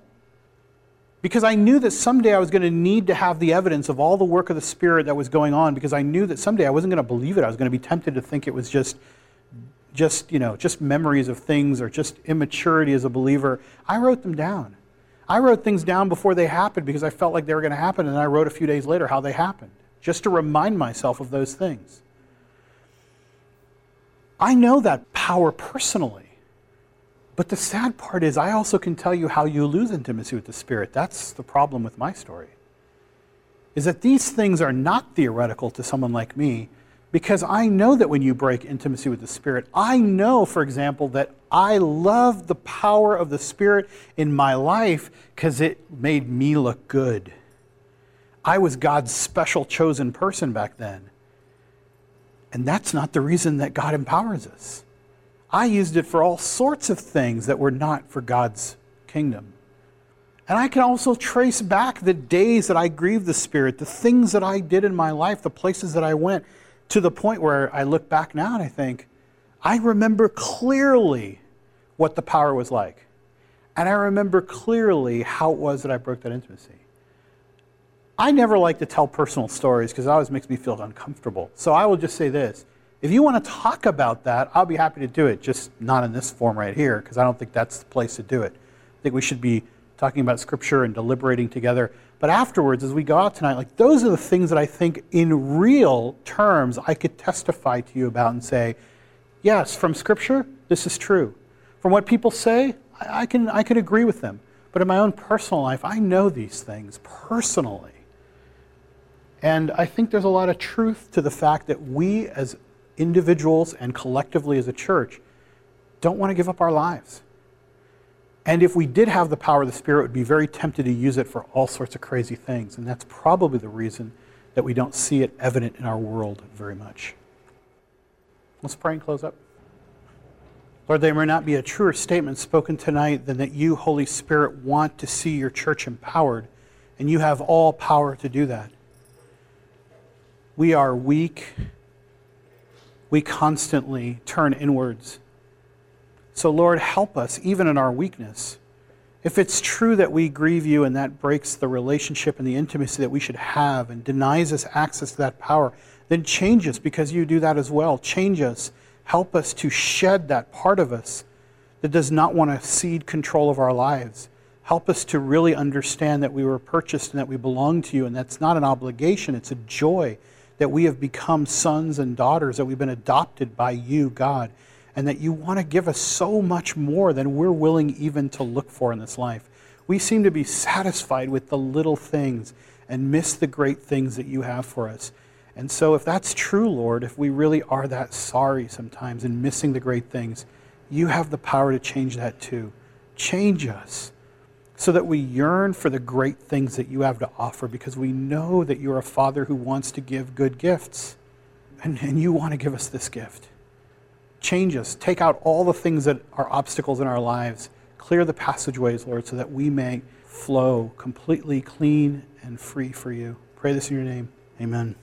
Because I knew that someday I was going to need to have the evidence of all the work of the Spirit that was going on, because I knew that someday I wasn't going to believe it. I was going to be tempted to think it was just just, you know, just memories of things or just immaturity as a believer. I wrote them down. I wrote things down before they happened because I felt like they were going to happen, and I wrote a few days later how they happened, just to remind myself of those things. I know that power personally. But the sad part is, I also can tell you how you lose intimacy with the Spirit. That's the problem with my story. Is that these things are not theoretical to someone like me, because I know that when you break intimacy with the Spirit, I know, for example, that I love the power of the Spirit in my life because it made me look good. I was God's special chosen person back then. And that's not the reason that God empowers us. I used it for all sorts of things that were not for God's kingdom. And I can also trace back the days that I grieved the Spirit, the things that I did in my life, the places that I went to the point where I look back now and I think, I remember clearly what the power was like. And I remember clearly how it was that I broke that intimacy. I never like to tell personal stories because it always makes me feel uncomfortable. So I will just say this. If you want to talk about that, I'll be happy to do it, just not in this form right here, because I don't think that's the place to do it. I think we should be talking about Scripture and deliberating together. But afterwards, as we go out tonight, like those are the things that I think in real terms I could testify to you about and say, yes, from Scripture, this is true. From what people say, I can, I can agree with them. But in my own personal life, I know these things personally. And I think there's a lot of truth to the fact that we as individuals and collectively as a church don't want to give up our lives. And if we did have the power of the Spirit, would be very tempted to use it for all sorts of crazy things. And that's probably the reason that we don't see it evident in our world very much. Let's pray and close up. Lord, there may not be a truer statement spoken tonight than that you, Holy Spirit, want to see your church empowered, and you have all power to do that. We are weak. We constantly turn inwards so, Lord, help us even in our weakness. If it's true that we grieve you and that breaks the relationship and the intimacy that we should have and denies us access to that power, then change us because you do that as well. Change us. Help us to shed that part of us that does not want to cede control of our lives. Help us to really understand that we were purchased and that we belong to you, and that's not an obligation, it's a joy that we have become sons and daughters, that we've been adopted by you, God and that you want to give us so much more than we're willing even to look for in this life. We seem to be satisfied with the little things and miss the great things that you have for us. And so, if that's true, Lord, if we really are that sorry sometimes and missing the great things, you have the power to change that too. Change us so that we yearn for the great things that you have to offer because we know that you're a Father who wants to give good gifts. And, and you want to give us this gift. Change us. Take out all the things that are obstacles in our lives. Clear the passageways, Lord, so that we may flow completely clean and free for you. Pray this in your name. Amen.